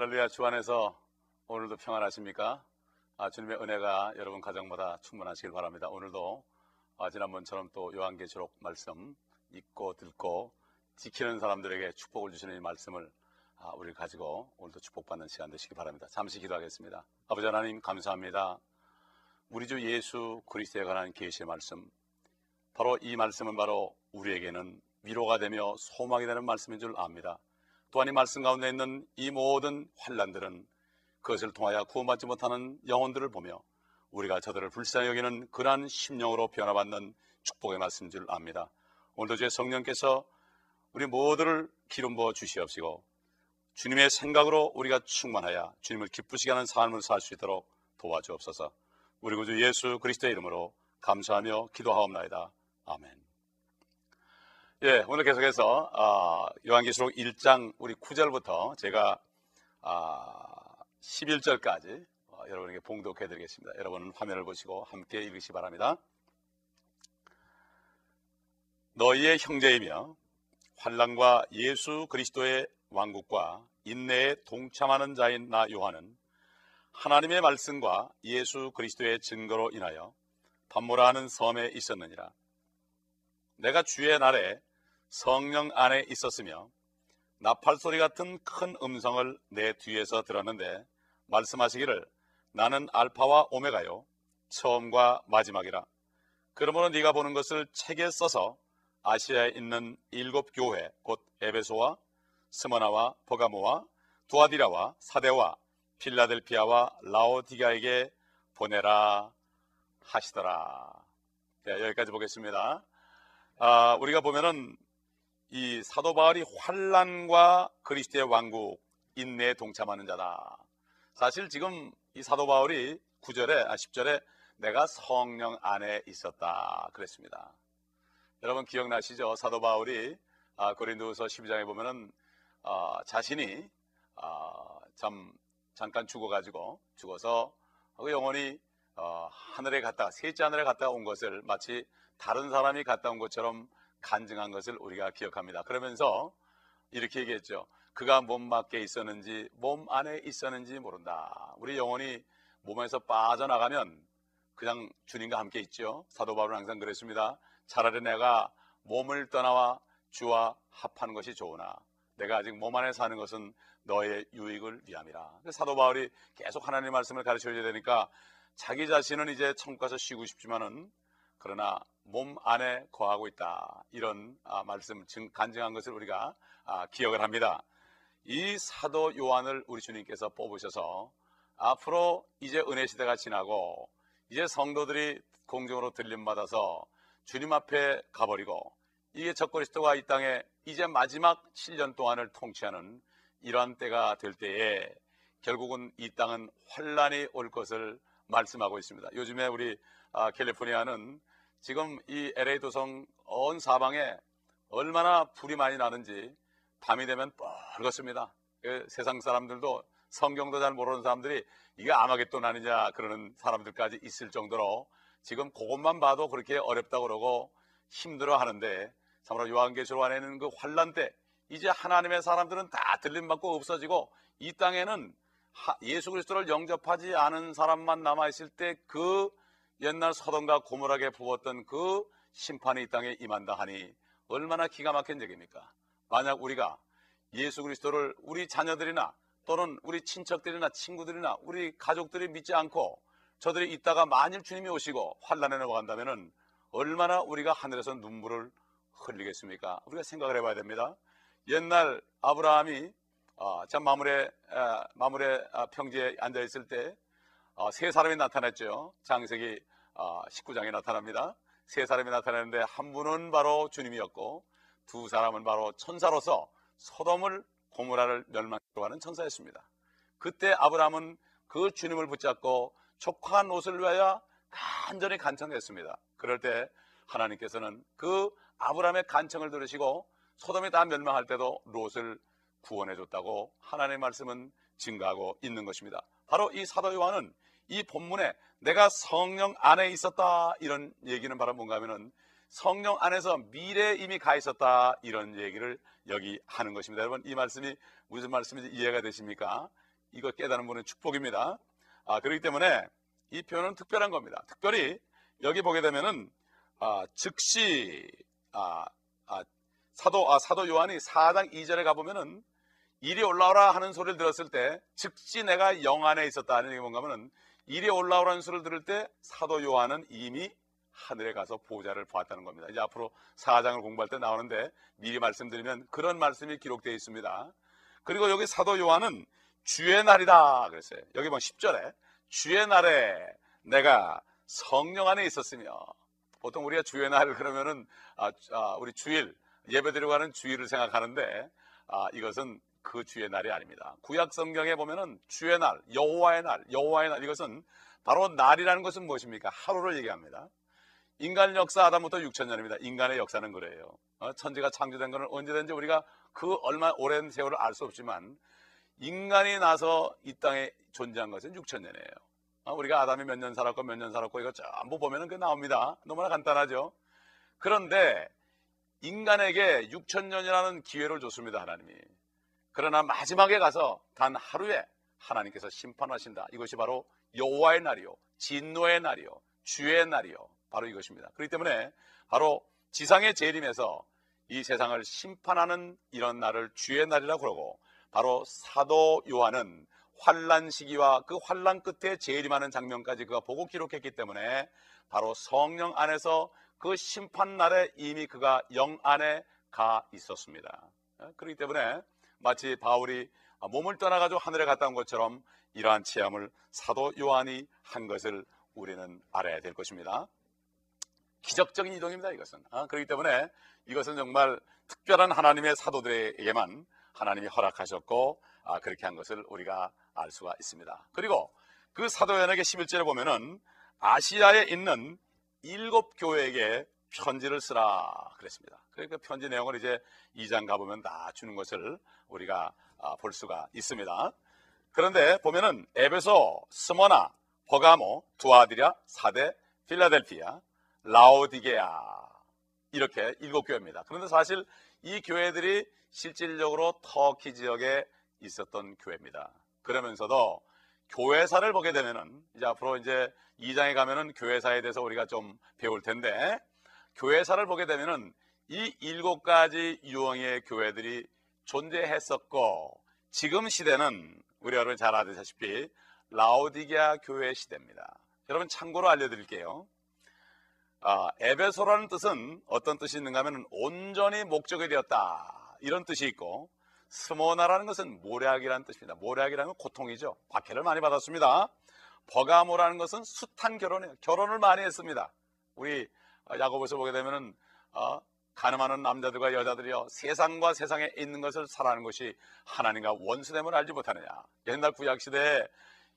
할렐루야 주 안에서 오늘도 평안하십니까? 아, 주님의 은혜가 여러분 가정마다 충만하시길 바랍니다. 오늘도 아, 지난번처럼 또 요한계시록 말씀 읽고 듣고 지키는 사람들에게 축복을 주시는 이 말씀을 아, 우리 가지고 오늘도 축복받는 시간 되시기 바랍니다. 잠시 기도하겠습니다. 아버지 하나님 감사합니다. 우리 주 예수 그리스도에 관한 계시의 말씀 바로 이 말씀은 바로 우리에게는 위로가 되며 소망이 되는 말씀인 줄 압니다. 또한 이 말씀 가운데 있는 이 모든 환란들은 그것을 통하여 구원받지 못하는 영혼들을 보며 우리가 저들을 불쌍히 여기는 그러한 심령으로 변화받는 축복의 말씀인 줄 압니다. 오늘도 주의 성령께서 우리 모두를 기름 부어 주시옵시고 주님의 생각으로 우리가 충만하여 주님을 기쁘시게 하는 삶을 살 수 있도록 도와주옵소서. 우리 구주 예수 그리스도의 이름으로 감사하며 기도하옵나이다. 아멘. 예, 오늘 계속해서 아, 요한계시록 1장 우리 9절부터 제가 아, 11절까지 어, 여러분에게 봉독해 드리겠습니다. 여러분 화면을 보시고 함께 읽으시 바랍니다. 너희의 형제이며 환란과 예수 그리스도의 왕국과 인내에 동참하는 자인 나 요한은 하나님의 말씀과 예수 그리스도의 증거로 인하여 반모라 하는 섬에 있었느니라. 내가 주의 날에 성령 안에 있었으며 나팔 소리 같은 큰 음성을 내 뒤에서 들었는데 말씀하시기를 나는 알파와 오메가요 처음과 마지막이라. 그러므로 네가 보는 것을 책에 써서 아시아에 있는 일곱 교회 곧 에베소와 스머나와 버가모와 두아디라와 사대와 필라델피아와 라오디가에게 보내라 하시더라. 네, 여기까지 보겠습니다. 아, 우리가 보면은 이 사도 바울이 환란과 그리스도의 왕국 인내에 동참하는 자다. 사실 지금 이 사도 바울이 9절에 아 10절에 내가 성령 안에 있었다 그랬습니다. 여러분 기억나시죠? 사도 바울이 아, 고린도서 12장에 보면은 아, 자신이 아, 참 잠깐 죽어가지고 죽어서 그 영혼이 어, 하늘에 갔다가 셋째 하늘에 갔다가 온 것을 마치 다른 사람이 갔다 온 것처럼 간증한 것을 우리가 기억합니다. 그러면서 이렇게 얘기했죠. 그가 몸 밖에 있었는지 몸 안에 있었는지 모른다. 우리 영혼이 몸에서 빠져나가면 그냥 주님과 함께 있죠. 사도 바울은 항상 그랬습니다. 차라리 내가 몸을 떠나와 주와 합하는 것이 좋으나 내가 아직 몸 안에 사는 것은 너의 유익을 위함이라. 사도 바울이 계속 하나님의 말씀을 가르쳐 줘야 되니까 자기 자신은 이제 천국 가서 쉬고 싶지만은 그러나 몸 안에 거하고 있다. 이런 아, 말씀 간증한 것을 우리가 아, 기억을 합니다. 이 사도 요한을 우리 주님께서 뽑으셔서 앞으로 이제 은혜 시대가 지나고 이제 성도들이 공중으로 들림 받아서 주님 앞에 가버리고 이게 적그리스도가 이 땅에 이제 마지막 7년 동안을 통치하는 이러한 때가 될 때에 결국은 이 땅은 환란이 올 것을 말씀하고 있습니다. 요즘에 우리 아, 캘리포니아는 지금 이 LA 도성 온 사방에 얼마나 불이 많이 나는지 밤이 되면 뻘겋습니다. 그 세상 사람들도 성경도 잘 모르는 사람들이 이게 아마겟돈 아니냐 그러는 사람들까지 있을 정도로 지금 그것만 봐도 그렇게 어렵다고 그러고 힘들어 하는데 참으로 요한계시록 안에는 그 환란 때 이제 하나님의 사람들은 다 들림받고 없어지고 이 땅에는 예수 그리스도를 영접하지 않은 사람만 남아 있을 때 그 옛날 서동과 고물하게 부었던 그 심판이 이 땅에 임한다 하니 얼마나 기가 막힌 얘기입니까? 만약 우리가 예수 그리스도를 우리 자녀들이나 또는 우리 친척들이나 친구들이나 우리 가족들이 믿지 않고 저들이 있다가 만일 주님이 오시고 환란에 넘어간다면 얼마나 우리가 하늘에서 눈물을 흘리겠습니까? 우리가 생각을 해봐야 됩니다. 옛날 아브라함이 어, 참 마물의 어, 마물의 어, 평지에 앉아 있을 때 어, 세 사람이 나타났죠. 장세기 어, 19장에 나타납니다. 세 사람이 나타나는데 한 분은 바로 주님이었고 두 사람은 바로 천사로서 소돔을 고무라를 멸망시키고 하는 천사였습니다. 그때 아브라함은 그 주님을 붙잡고 촉한 옷을 위하여 간절히 간청했습니다. 그럴 때 하나님께서는 그 아브라함의 간청을 들으시고 소돔이 다 멸망할 때도 롯을 구원해 줬다고 하나님의 말씀은 증가하고 있는 것입니다. 바로 이 사도 요한은 이 본문에 내가 성령 안에 있었다 이런 얘기는 바로 뭔가 하면은 성령 안에서 미래에 이미 가 있었다 이런 얘기를 여기 하는 것입니다. 여러분 이 말씀이 무슨 말씀인지 이해가 되십니까? 이거 깨닫는 분은 축복입니다. 아, 그렇기 때문에 이 표현은 특별한 겁니다. 특별히 여기 보게 되면은 아, 즉시 아, 아, 사도 아, 사도 요한이 4장 2절에 가 보면은 이리 올라오라 하는 소리를 들었을 때 즉시 내가 영 안에 있었다 하는 게 뭔가 하면은 이리 올라오라는 소리를 들을 때 사도 요한은 이미 하늘에 가서 보좌를 보았다는 겁니다. 이제 앞으로 4장을 공부할 때 나오는데 미리 말씀드리면 그런 말씀이 기록되어 있습니다. 그리고 여기 사도 요한은 주의 날이다 그랬어요. 여기 보면 10절에 주의 날에 내가 성령 안에 있었으며 보통 우리가 주의 날 그러면은 아, 아, 우리 주일 예배드리고 하는 주일을 생각하는데 아, 이것은 그 주의 날이 아닙니다. 구약 성경에 보면은 주의 날, 여호와의 날, 여호와의 날 이것은 바로 날이라는 것은 무엇입니까? 하루를 얘기합니다. 인간 역사 아담부터 6천 년입니다. 인간의 역사는 그래요. 어, 천지가 창조된 것은 언제든지 우리가 그 얼마 오랜 세월을 알 수 없지만 인간이 나서 이 땅에 존재한 것은 6천 년이에요. 어, 우리가 아담이 몇 년 살았고 몇 년 살았고 이거 전부 보면은 그 나옵니다. 너무나 간단하죠. 그런데 인간에게 6천 년이라는 기회를 줬습니다. 하나님이. 그러나 마지막에 가서 단 하루에 하나님께서 심판하신다. 이것이 바로 여호와의 날이요, 진노의 날이요, 주의 날이요. 바로 이것입니다. 그렇기 때문에 바로 지상의 재림에서 이 세상을 심판하는 이런 날을 주의 날이라고 그러고 바로 사도 요한은 환란 시기와 그 환란 끝에 재림하는 장면까지 그가 보고 기록했기 때문에 바로 성령 안에서 그 심판 날에 이미 그가 영 안에 가 있었습니다. 그렇기 때문에 마치 바울이 몸을 떠나가지고 하늘에 갔다 온 것처럼 이러한 체험을 사도 요한이 한 것을 우리는 알아야 될 것입니다. 기적적인 이동입니다. 이것은. 아, 그렇기 때문에 이것은 정말 특별한 하나님의 사도들에게만 하나님이 허락하셨고 아, 그렇게 한 것을 우리가 알 수가 있습니다. 그리고 그 사도연에게 11절에 보면은 아시아에 있는 일곱 교회에게 편지를 쓰라 그랬습니다. 그러니까 편지 내용을 이제 2장 가보면 다 주는 것을 우리가 아, 볼 수가 있습니다. 그런데 보면은 에베소, 스모나, 버가모, 두아디랴, 사대, 필라델피아, 라오디게아 이렇게 일곱 교회입니다. 그런데 사실 이 교회들이 실질적으로 터키 지역에 있었던 교회입니다. 그러면서도 교회사를 보게 되면은 이제 앞으로 이제 2장에 가면은 교회사에 대해서 우리가 좀 배울 텐데 교회사를 보게 되면은 이 일곱 가지 유형의 교회들이 존재했었고 지금 시대는 우리 여러분 잘 아시다시피 라오디게아 교회 시대입니다. 여러분 참고로 알려드릴게요. 아, 에베소라는 뜻은 어떤 뜻이 있는가 하면 온전히 목적이 되었다 이런 뜻이 있고 스모나라는 것은 모략이라는 뜻입니다. 모략이라는 건 고통이죠. 박해를 많이 받았습니다. 버가모라는 것은 숱한 결혼이에요. 결혼을 많이 했습니다. 우리 야고보서 보게 되면은 어, 가늠하는 남자들과 여자들이요 세상과 세상에 있는 것을 살아가는 것이 하나님과 원수됨을 알지 못하느냐. 옛날 구약 시대에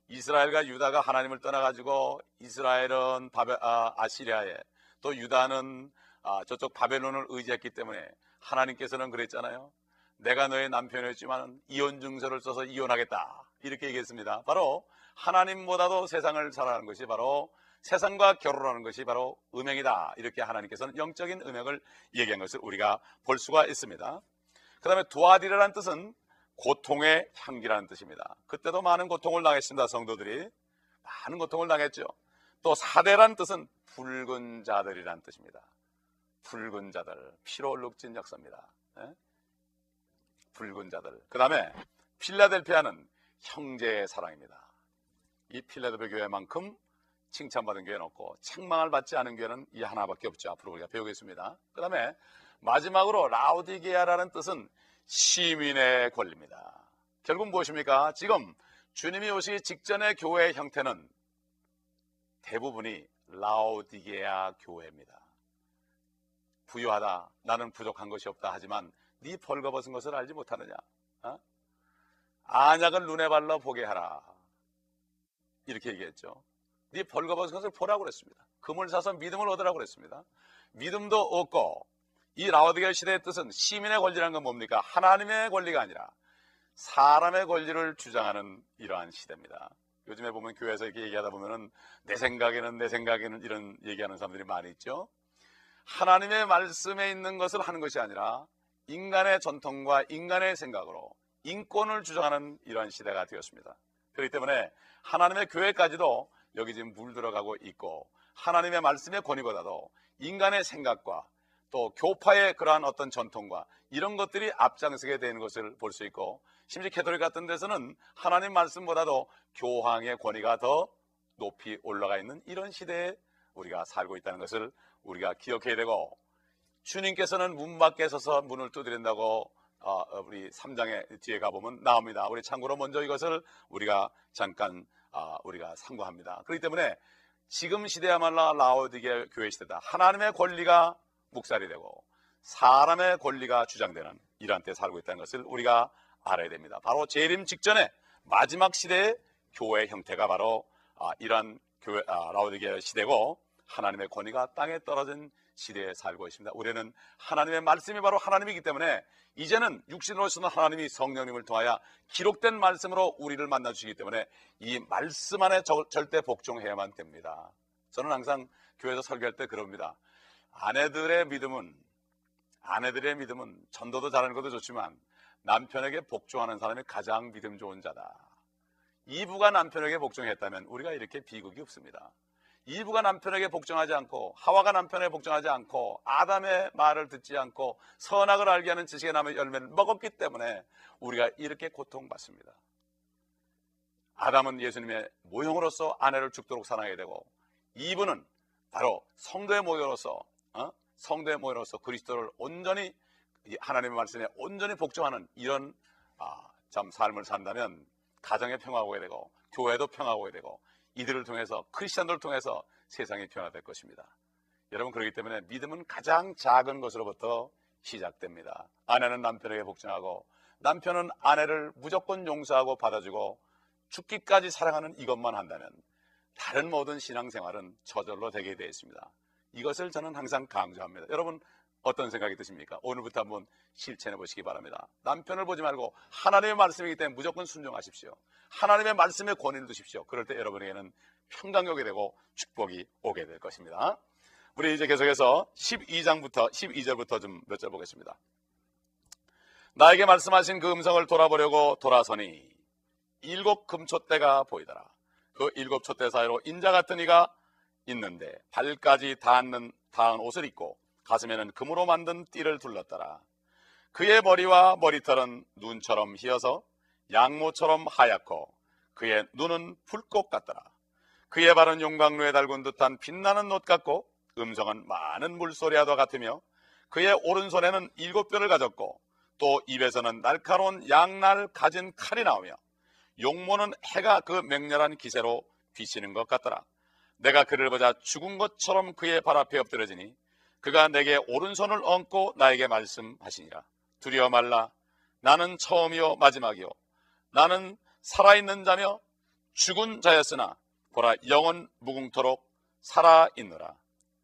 이스라엘과 유다가 하나님을 떠나가지고 이스라엘은 바베, 아, 아시리아에 또 유다는 아, 저쪽 바벨론을 의지했기 때문에 하나님께서는 그랬잖아요. 내가 너의 남편이었지만 이혼 증서를 써서 이혼하겠다 이렇게 얘기했습니다. 바로 하나님보다도 세상을 살아가는 것이 바로 세상과 결혼하는 것이 바로 음행이다. 이렇게 하나님께서는 영적인 음행을 얘기한 것을 우리가 볼 수가 있습니다. 그 다음에 두아디라는 뜻은 고통의 향기라는 뜻입니다. 그때도 많은 고통을 당했습니다. 성도들이. 많은 고통을 당했죠. 또 사대라는 뜻은 붉은 자들이라는 뜻입니다. 붉은 자들, 피로 얼룩진 역사입니다. 네? 붉은 자들. 그 다음에 필라델피아는 형제의 사랑입니다. 이 필라델피아 교회만큼 칭찬받은 교회는 없고 책망을 받지 않은 교회는 이 하나밖에 없죠. 앞으로 우리가 배우겠습니다. 그 다음에 마지막으로 라우디게아라는 뜻은 시민의 권리입니다. 결국 무엇입니까? 지금 주님이 오시기 직전의 교회의 형태는 대부분이 라우디게아 교회입니다. 부유하다. 나는 부족한 것이 없다. 하지만 네 벌거벗은 것을 알지 못하느냐? 어? 안약을 눈에 발라 보게 하라. 이렇게 얘기했죠. 네 벌거벗은 것을 보라고 그랬습니다. 금을 사서 믿음을 얻으라고 그랬습니다. 믿음도 얻고 이 라오디게아 시대의 뜻은 시민의 권리라는 건 뭡니까? 하나님의 권리가 아니라 사람의 권리를 주장하는 이러한 시대입니다. 요즘에 보면 교회에서 이렇게 얘기하다 보면은 내 생각에는 내 생각에는 이런 얘기하는 사람들이 많이 있죠. 하나님의 말씀에 있는 것을 하는 것이 아니라 인간의 전통과 인간의 생각으로 인권을 주장하는 이러한 시대가 되었습니다. 그렇기 때문에 하나님의 교회까지도 여기 지금 물 들어가고 있고 하나님의 말씀의 권위보다도 인간의 생각과 또 교파의 그러한 어떤 전통과 이런 것들이 앞장서게 되는 것을 볼 수 있고 심지어 캐톨릭 같은 데서는 하나님 말씀보다도 교황의 권위가 더 높이 올라가 있는 이런 시대에 우리가 살고 있다는 것을 우리가 기억해야 되고 주님께서는 문 밖에 서서 문을 두드린다고 어, 우리 3장의 뒤에 가보면 나옵니다. 우리 참고로 먼저 이것을 우리가 잠깐 어, 우리가 상고합니다. 그렇기 때문에 지금 시대야말로 라오디게 교회 시대다. 하나님의 권리가 묵살이 되고 사람의 권리가 주장되는 이러한 때 살고 있다는 것을 우리가 알아야 됩니다. 바로 재림 직전에 마지막 시대의 교회 형태가 바로 아, 이러한 교회 아, 라오디게 시대고 하나님의 권위가 땅에 떨어진 시대에 살고 있습니다. 우리는 하나님의 말씀이 바로 하나님이기 때문에 이제는 육신으로서는 하나님이 성령님을 통하여 기록된 말씀으로 우리를 만나 주시기 때문에 이 말씀 안에 저, 절대 복종해야만 됩니다. 저는 항상 교회에서 설교할 때 그럽니다. 아내들의 믿음은 아내들의 믿음은 전도도 잘하는 것도 좋지만 남편에게 복종하는 사람이 가장 믿음 좋은 자다. 이부가 남편에게 복종했다면 우리가 이렇게 비극이 없습니다. 이브가 남편에게 복종하지 않고 하와가 남편에게 복종하지 않고 아담의 말을 듣지 않고 선악을 알게 하는 지식의 나무 열매를 먹었기 때문에 우리가 이렇게 고통받습니다. 아담은 예수님의 모형으로서 아내를 죽도록 사랑하게 되고 이브는 바로 성도의 모형으로서 어? 성도의 모형으로서 그리스도를 온전히 하나님의 말씀에 온전히 복종하는 이런 아, 참 삶을 산다면 가정의 평화가 되고 교회도 평화가 되고 이들을 통해서 크리스천들을 통해서 세상이 변화될 것입니다. 여러분 그렇기 때문에 믿음은 가장 작은 것으로부터 시작됩니다. 아내는 남편에게 복종하고 남편은 아내를 무조건 용서하고 받아주고 죽기까지 사랑하는 이것만 한다면 다른 모든 신앙생활은 저절로 되게 되어 있습니다. 이것을 저는 항상 강조합니다. 여러분 어떤 생각이 드십니까? 오늘부터 한번 실천해 보시기 바랍니다. 남편을 보지 말고 하나님의 말씀이기 때문에 무조건 순종하십시오. 하나님의 말씀에 권위를 두십시오. 그럴 때 여러분에게는 평강이 오게 되고 축복이 오게 될 것입니다. 우리 이제 계속해서 12장부터 12절부터 좀 몇 절 보겠습니다. 나에게 말씀하신 그 음성을 돌아보려고 돌아서니 일곱 금초대가 보이더라. 그 일곱 촛대 사이로 인자 같은 이가 있는데 발까지 닿는 닿은 옷을 입고 가슴에는 금으로 만든 띠를 둘렀더라. 그의 머리와 머리털은 눈처럼 희어서 양모처럼 하얗고 그의 눈은 불꽃 같더라. 그의 발은 용광로에 달군 듯한 빛나는 옷 같고 음성은 많은 물소리와도 같으며 그의 오른손에는 일곱 뼈를 가졌고 또 입에서는 날카로운 양날 가진 칼이 나오며 용모는 해가 그 맹렬한 기세로 비치는 것 같더라. 내가 그를 보자 죽은 것처럼 그의 발 앞에 엎드려지니 그가 내게 오른손을 얹고 나에게 말씀하시니라. 두려워 말라. 나는 처음이요 마지막이요. 나는 살아있는 자며 죽은 자였으나 보라 영원 무궁토록 살아있느라.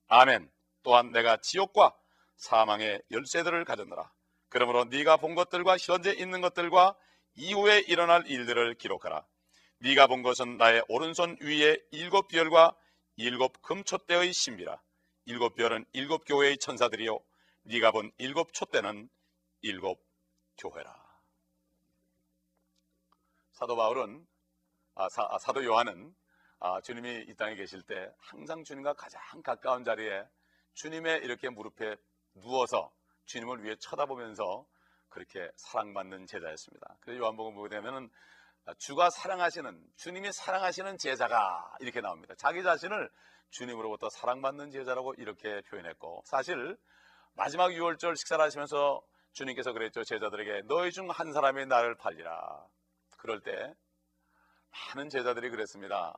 아멘. 또한 내가 지옥과 사망의 열쇠들을 가졌노라. 그러므로 네가 본 것들과 현재 있는 것들과 이후에 일어날 일들을 기록하라. 네가 본 것은 나의 오른손 위에 일곱 별과 일곱 금촛대의 신비라. 일곱 별은 일곱 교회의 천사들이요 네가 본 일곱 촛대는 일곱 교회라. 사도 바울은 아, 사, 아, 도 요한은 아, 주님이 이 땅에 계실 때 항상 주님과 가장 가까운 자리에 주님의 이렇게 무릎에 누워서 주님을 위해 쳐다보면서 그렇게 사랑받는 제자였습니다. 그래서 요한복음 보게 되면은 주가 사랑하시는 주님이 사랑하시는 제자가 이렇게 나옵니다. 자기 자신을 주님으로부터 사랑받는 제자라고 이렇게 표현했고 사실 마지막 6월절 식사를 하시면서 주님께서 그랬죠. 제자들에게 너희 중 한 사람이 나를 팔리라. 그럴 때 많은 제자들이 그랬습니다.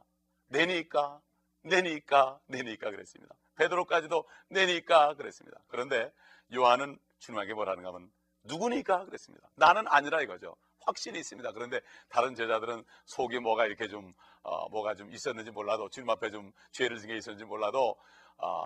내니까 내니까 내니까 그랬습니다. 베드로까지도 내니까 그랬습니다. 그런데 요한은 주님에게 뭐라는가 하면 누구니까 그랬습니다. 나는 아니라 이거죠. 확신이 있습니다. 그런데 다른 제자들은 속에 뭐가 이렇게 좀 어, 뭐가 좀 있었는지 몰라도 주님 앞에 좀 죄를 지게 있었는지 몰라도 어,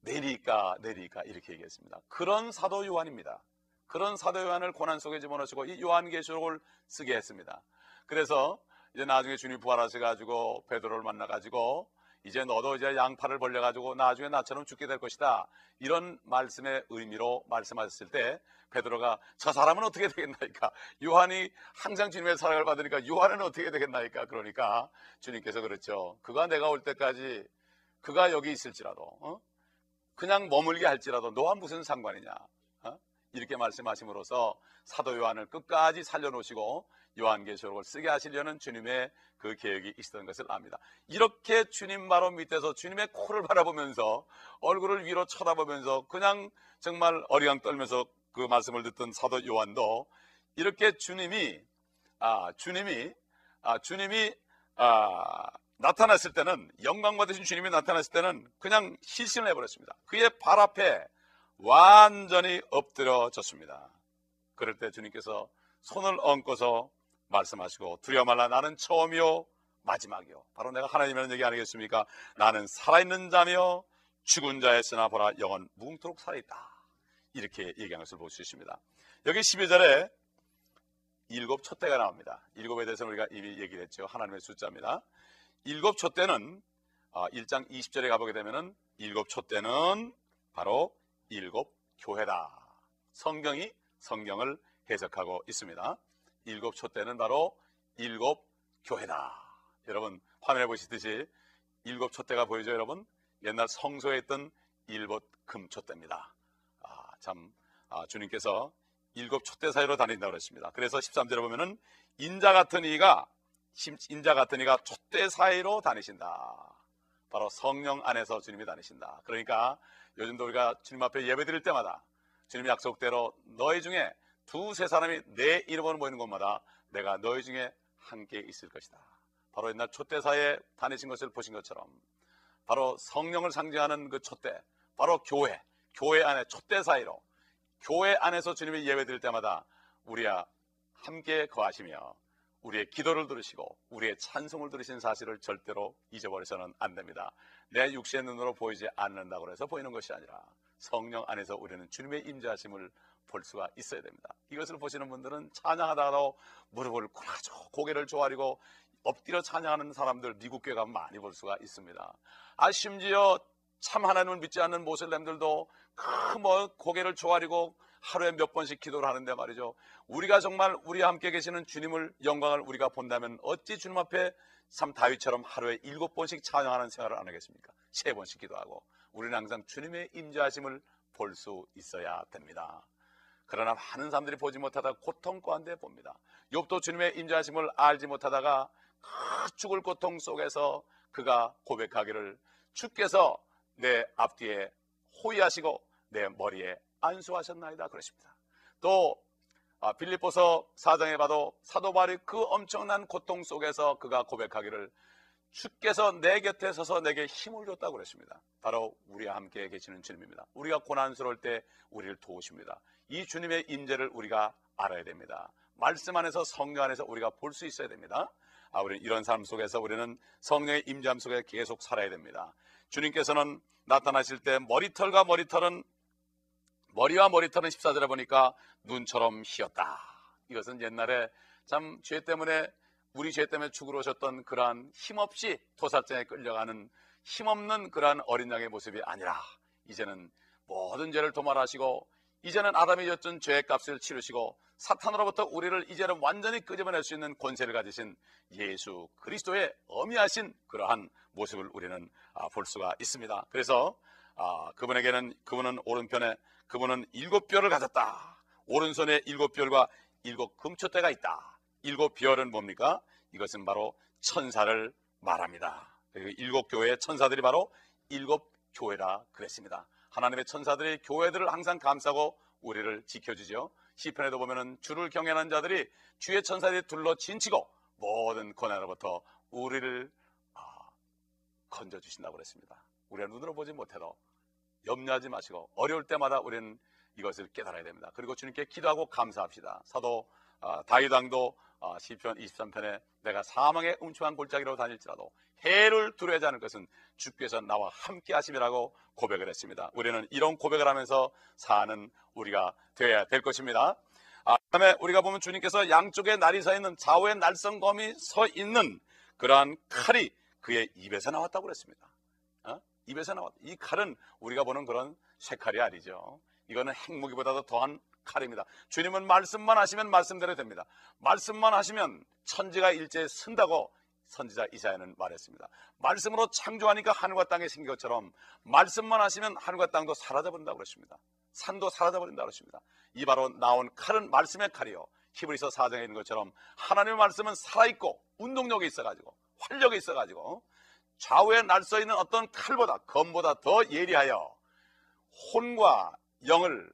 내리까 내리까 이렇게 얘기했습니다. 그런 사도 요한입니다. 그런 사도 요한을 고난 속에 집어넣으시고 이 요한계시록을 쓰게 했습니다. 그래서 이제 나중에 주님 부활하셔 가지고 베드로를 만나 가지고 이제 너도 이제 양팔을 벌려가지고 나중에 나처럼 죽게 될 것이다. 이런 말씀의 의미로 말씀하셨을 때 베드로가 저 사람은 어떻게 되겠나이까? 요한이 항상 주님의 사랑을 받으니까 요한은 어떻게 되겠나이까? 그러니까 주님께서 그렇죠. 그가 내가 올 때까지 그가 여기 있을지라도 어? 그냥 머물게 할지라도 너와 무슨 상관이냐? 어? 이렇게 말씀하심으로써 사도 요한을 끝까지 살려놓으시고 요한계시록을 쓰게 하시려는 주님의 그 계획이 있었던 것을 압니다. 이렇게 주님 바로 밑에서 주님의 코를 바라보면서 얼굴을 위로 쳐다보면서 그냥 정말 어리광 떨면서 그 말씀을 듣던 사도 요한도 이렇게 주님이 아 주님이 아 주님이 아 나타났을 때는 영광 받으신 주님이 나타났을 때는 그냥 실신을 해버렸습니다. 그의 발 앞에 완전히 엎드려졌습니다. 그럴 때 주님께서 손을 얹고서 말씀하시고 두려워 말라 나는 처음이요 마지막이요. 바로 내가 하나님이라는 얘기 아니겠습니까 나는 살아있는 자며 죽은 자였으나 보라 영원 뭉토록 살아있다. 이렇게 얘기한 것을 볼 수 있습니다. 여기 12절에 일곱 촛대가 나옵니다. 일곱에 대해서는 우리가 이미 얘기를 했죠. 하나님의 숫자입니다. 일곱 촛대는 1장 아, 20절에 가보게 되면은 일곱 촛대는 바로 일곱 교회다 성경이 성경을 해석하고 있습니다 일곱 촛대는 바로 일곱 교회다. 여러분 화면에 보시듯이 일곱 촛대가 보이죠, 여러분? 옛날 성소에 있던 일곱 금촛대입니다. 아, 참 아, 주님께서 일곱 촛대 사이로 다닌다고 그랬습니다. 그래서 13절에 보면은 인자 같은 이가 인자 같은 이가 촛대 사이로 다니신다. 바로 성령 안에서 주님이 다니신다. 그러니까 요즘도 우리가 주님 앞에 예배 드릴 때마다 주님 약속대로 너희 중에 두세 사람이 내 이름으로 모이는 곳마다 내가 너희 중에 함께 있을 것이다. 바로 옛날 촛대사에 다니신 것을 보신 것처럼 바로 성령을 상징하는 그 촛대, 바로 교회, 교회 안에 촛대 사이로 교회 안에서 주님의 예배 드릴 때마다 우리와 함께 거하시며 우리의 기도를 들으시고 우리의 찬송을 들으신 사실을 절대로 잊어버려서는 안 됩니다. 내 육신의 눈으로 보이지 않는다고 해서 보이는 것이 아니라 성령 안에서 우리는 주님의 임재하심을 볼 수가 있어야 됩니다. 이것을 보시는 분들은 찬양하다가도 무릎을 꿇어죠 고개를 조아리고 엎드려 찬양하는 사람들 미국 교회 가면 많이 볼 수가 있습니다. 아 심지어 참 하나님을 믿지 않는 모슬렘들도 그뭐 고개를 조아리고 하루에 몇 번씩 기도를 하는데 말이죠. 우리가 정말 우리 함께 계시는 주님을 영광을 우리가 본다면 어찌 주님 앞에 참 다윗처럼 하루에 일곱 번씩 찬양하는 생활을 안 하겠습니까? 세 번씩 기도하고 우리는 항상 주님의 임재하심을 볼 수 있어야 됩니다. 그러나 많은 사람들이 보지 못하다가 고통 가운데 봅니다. 욥도 주님의 임재하심을 알지 못하다가 그 죽을 고통 속에서 그가 고백하기를 주께서 내 앞뒤에 호위하시고 내 머리에 안수하셨나이다 그러십니다. 또 아, 빌립보서 사장에 봐도 사도 바울이 그 엄청난 고통 속에서 그가 고백하기를 주께서 내 곁에 서서 내게 힘을 줬다고 그랬습니다. 바로 우리와 함께 계시는 주님입니다. 우리가 고난스러울 때 우리를 도우십니다. 이 주님의 임재를 우리가 알아야 됩니다. 말씀 안에서 성령 안에서 우리가 볼 수 있어야 됩니다. 아, 우리 이런 삶 속에서 우리는 성령의 임재함 속에 계속 살아야 됩니다. 주님께서는 나타나실 때 머리털과 머리털은 머리와 머리털은 14절에 보니까 눈처럼 희었다. 이것은 옛날에 참 죄 때문에 우리 죄 때문에 죽으러 오셨던 그러한 힘없이 토사장에 끌려가는 힘없는 그러한 어린 양의 모습이 아니라 이제는 모든 죄를 도말하시고 이제는 아담이 졌던 죄의 값을 치르시고 사탄으로부터 우리를 이제는 완전히 끄집어낼 수 있는 권세를 가지신 예수 그리스도의 어미하신 그러한 모습을 우리는 아, 볼 수가 있습니다. 그래서 아, 그분에게는 그분은 오른편에 그분은 일곱 뼈를 가졌다. 오른손에 일곱 뼈과 일곱 금초대가 있다. 일곱 별은 뭡니까? 이것은 바로 천사를 말합니다. 일곱 교회의 천사들이 바로 일곱 교회라 그랬습니다. 하나님의 천사들이 교회들을 항상 감싸고 우리를 지켜주죠. 시편에도 보면은 주를 경외하는 자들이 주의 천사들이 둘러 진치고 모든 고난으로부터 우리를 아, 건져 주신다고 그랬습니다. 우리가 눈으로 보지 못해도 염려하지 마시고 어려울 때마다 우리는 이것을 깨달아야 됩니다. 그리고 주님께 기도하고 감사합시다. 사도 아, 다윗왕도 아, 시편 23편에 내가 사망의 음침한 골짜기로 다닐지라도 해를 두려워하지 않을 것은 주께서 나와 함께 하심이라고 고백을 했습니다. 우리는 이런 고백을 하면서 사는 우리가 되어야 될 것입니다. 아, 다음에 우리가 보면 주님께서 양쪽에 날이 서 있는 좌우에 날성검이 서 있는 그러한 칼이 그의 입에서 나왔다고 그랬습니다. 입에서 나왔다. 이 칼은 우리가 보는 그런 쇠칼이 아니죠. 이거는 핵무기보다도 더한 칼입니다. 주님은 말씀만 하시면 말씀대로 됩니다. 말씀만 하시면 천지가 일제에 쓴다고 선지자 이사야는 말했습니다. 말씀으로 창조하니까 하늘과 땅이 생긴 것처럼 말씀만 하시면 하늘과 땅도 사라져버린다고 그랬습니다. 산도 사라져버린다고 그랬습니다. 이 바로 나온 칼은 말씀의 칼이요. 히브리서 사정에 있는 것처럼 하나님의 말씀은 살아있고 운동력이 있어가지고 활력이 있어가지고 좌우에 날서 있는 어떤 칼보다 검보다 더 예리하여 혼과 영을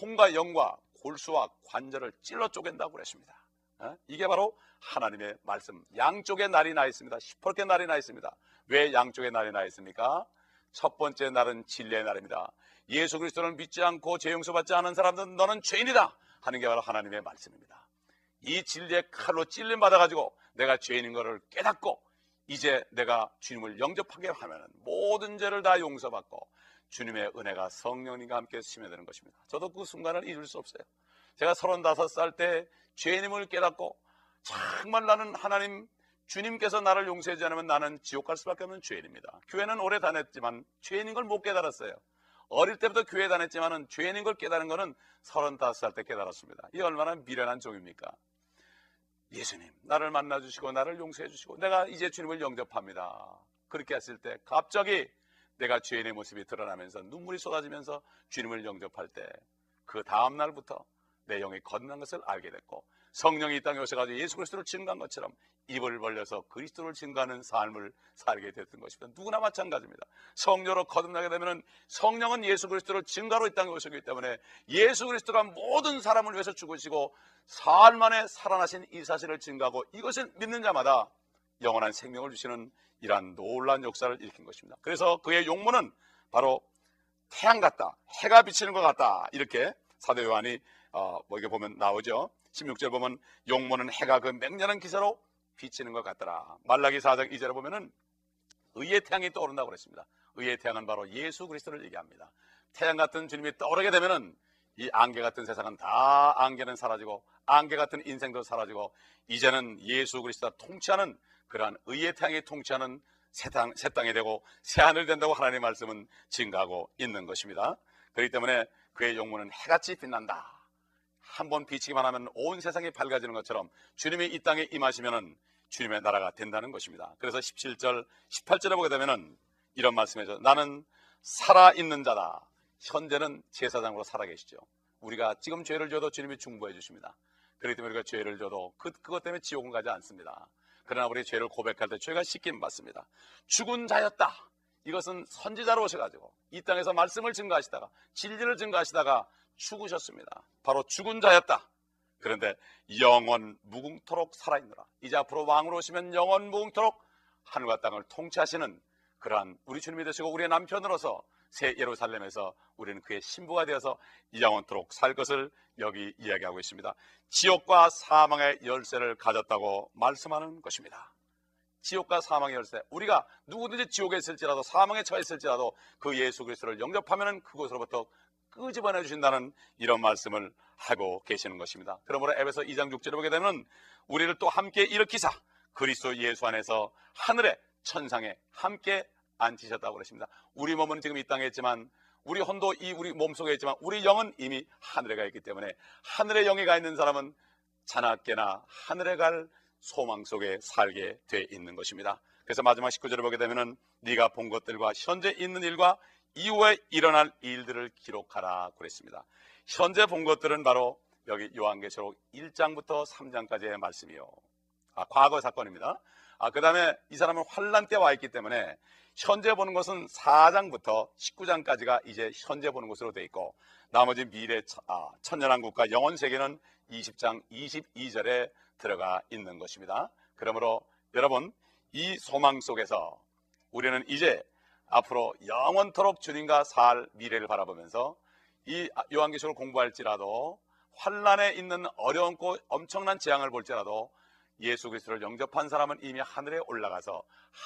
혼과 영과 골수와 관절을 찔러 쪼갠다고 그랬습니다. 어? 이게 바로 하나님의 말씀. 양쪽에 날이 나 있습니다. 시퍼렇게 날이 나 있습니다. 왜 양쪽에 날이 나 있습니까? 첫 번째 날은 진리의 날입니다. 예수 그리스도를 믿지 않고 죄 용서받지 않은 사람들은 너는 죄인이다 하는 게 바로 하나님의 말씀입니다. 이 진리의 칼로 찔림 받아가지고 내가 죄인인 것을 깨닫고 이제 내가 주님을 영접하게 하면 모든 죄를 다 용서받고 주님의 은혜가 성령님과 함께 스며드는 것입니다. 저도 그 순간을 잊을 수 없어요. 제가 35살 때 죄인임을 깨닫고 정말 나는 하나님 주님께서 나를 용서하지 않으면 나는 지옥 갈 수밖에 없는 죄인입니다. 교회는 오래 다녔지만 죄인인 걸 못 깨달았어요. 어릴 때부터 교회 다녔지만은 죄인인 걸 깨달은 것은 35살 때 깨달았습니다. 이 얼마나 미련한 종입니까? 예수님, 나를 만나 주시고 나를 용서해 주시고 내가 이제 주님을 영접합니다. 그렇게 했을 때 갑자기 내가 죄인의 모습이 드러나면서 눈물이 쏟아지면서 주님을 영접할 때 그 다음 날부터 내 영이 거듭난 것을 알게 됐고 성령이 이 땅에 오셔가지고 예수 그리스도를 증거한 것처럼 입을 벌려서 그리스도를 증거하는 삶을 살게 됐던 것입니다. 누구나 마찬가지입니다. 성령으로 거듭나게 되면 성령은 예수 그리스도를 증거로 이 땅에 오셨기 때문에 예수 그리스도가 모든 사람을 위해서 죽으시고 사흘 만에 살아나신 이 사실을 증거하고 이것을 믿는 자마다 영원한 생명을 주시는 이러한 놀라운 역사를 일으킨 것입니다. 그래서 그의 용문은 바로 태양 같다, 해가 비치는 것 같다 이렇게 사도 요한이 어, 뭐 이게 보면 나오죠. 16절 보면 용문은 해가 그 맹렬한 기사로 비치는 것 같더라. 말라기 4장 2절에 보면은 의의 태양이 떠오른다고 그랬습니다. 의의 태양은 바로 예수 그리스도를 얘기합니다. 태양 같은 주님이 떠오르게 되면은 이 안개 같은 세상은 다 안개는 사라지고 안개 같은 인생도 사라지고 이제는 예수 그리스도가 통치하는 그러한 의의 태양이 통치하는 새, 땅, 새 땅이 되고 새 하늘이 된다고 하나님의 말씀은 증가하고 있는 것입니다. 그렇기 때문에 그의 용문은 해같이 빛난다. 한 번 비치기만 하면 온 세상이 밝아지는 것처럼 주님이 이 땅에 임하시면은 주님의 나라가 된다는 것입니다. 그래서 17절, 18절에 보게 되면은 이런 말씀이죠. 나는 살아있는 자다. 현재는 제사장으로 살아계시죠. 우리가 지금 죄를 져도 주님이 중보해 주십니다. 그렇기 때문에 우리가 죄를 져도 그, 그것 때문에 지옥은 가지 않습니다. 그러나 우리 죄를 고백할 때 죄가 씻김 받습니다. 죽은 자였다. 이것은 선지자로 오셔가지고 이 땅에서 말씀을 증거하시다가 진리를 증거하시다가 죽으셨습니다. 바로 죽은 자였다. 그런데 영원 무궁토록 살아있노라. 이제 앞으로 왕으로 오시면 영원 무궁토록 하늘과 땅을 통치하시는 그러한 우리 주님이 되시고 우리의 남편으로서 새 예루살렘에서 우리는 그의 신부가 되어서 영원토록 살 것을 여기 이야기하고 있습니다. 지옥과 사망의 열쇠를 가졌다고 말씀하는 것입니다. 지옥과 사망의 열쇠. 우리가 누구든지 지옥에 있을지라도 사망에 처했을지라도 그 예수 그리스도를 영접하면 그곳으로부터 끄집어내 주신다는 이런 말씀을 하고 계시는 것입니다. 그러므로 에베소 2장 6절에 보게 되면 우리를 또 함께 일으키사 그리스도 예수 안에서 하늘의 천상에 함께 앉히셨다고 그러십니다. 우리 몸은 지금 이 땅에 있지만 우리 혼도 이 우리 몸속에 있지만 우리 영은 이미 하늘에 가 있기 때문에 하늘에 영이 가 있는 사람은 자나깨나 하늘에 갈 소망 속에 살게 돼 있는 것입니다. 그래서 마지막 19절을 보게 되면은 네가 본 것들과 현재 있는 일과 이후에 일어날 일들을 기록하라 그랬습니다. 현재 본 것들은 바로 여기 요한계시록 1장부터 3장까지의 말씀이요. 아, 과거 사건입니다. 아, 그 다음에 이 사람은 환란 때 와 있기 때문에 현재 보는 것은 4장부터 19장까지가 이제 현재 보는 것으로 되어 있고 나머지 미래 아, 천년왕국과 영원 세계는 20장 22절에 들어가 있는 것입니다. 그러므로 여러분 이 소망 속에서 우리는 이제 앞으로 영원토록 주님과 살 미래를 바라보면서 이 요한계시록을 공부할지라도 환란에 있는 어려운고 엄청난 재앙을 볼지라도 예수 그리스도를 영접한 사람은 이미 하늘에 올라가서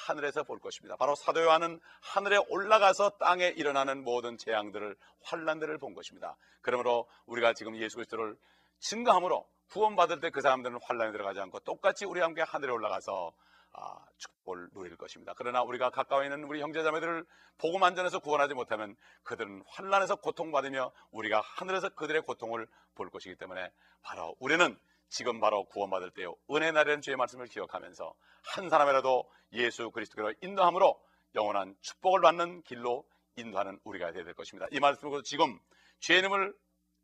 하늘에서 볼 것입니다. 바로 사도 요한은 하늘에 올라가서 땅에 일어나는 모든 재앙들을 환란들을 본 것입니다. 그러므로 우리가 지금 예수 그리스도를 증거함으로 구원받을 때 그 사람들은 환란에 들어가지 않고 똑같이 우리와 함께 하늘에 올라가서 아, 축복을 누릴 것입니다. 그러나 우리가 가까워 있는 우리 형제자매들을 복음 안전에서 구원하지 못하면 그들은 환란에서 고통받으며 우리가 하늘에서 그들의 고통을 볼 것이기 때문에 바로 우리는 지금 바로 구원받을 때요 은혜 나라는 주의 말씀을 기억하면서 한 사람이라도 예수 그리스도로 인도함으로 영원한 축복을 받는 길로 인도하는 우리가 되어야 될 것입니다. 이 말씀으로 지금 이름을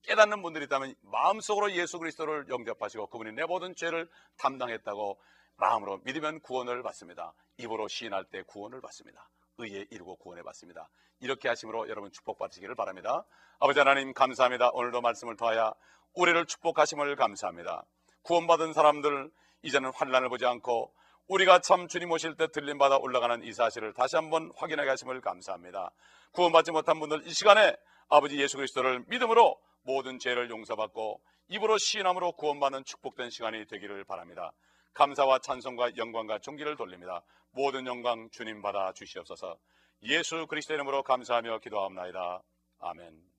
깨닫는 분들이 있다면 마음속으로 예수 그리스도를 영접하시고 그분이 내 모든 죄를 담당했다고 마음으로 믿으면 구원을 받습니다. 입으로 시인할 때 구원을 받습니다. 의에 이루고 구원해 받습니다. 이렇게 하심으로 여러분 축복받으시기를 바랍니다. 아버지 하나님 감사합니다. 오늘도 말씀을 통하여 우리를 축복하심을 감사합니다. 구원받은 사람들 이제는 환란을 보지 않고 우리가 참 주님 오실 때 들림 받아 올라가는 이 사실을 다시 한번 확인하게 하심을 감사합니다. 구원받지 못한 분들 이 시간에 아버지 예수 그리스도를 믿음으로 모든 죄를 용서받고 입으로 시인함으로 구원받는 축복된 시간이 되기를 바랍니다. 감사와 찬송과 영광과 존귀를 돌립니다. 모든 영광 주님 받아 주시옵소서. 예수 그리스도 이름으로 감사하며 기도합나이다. 아멘.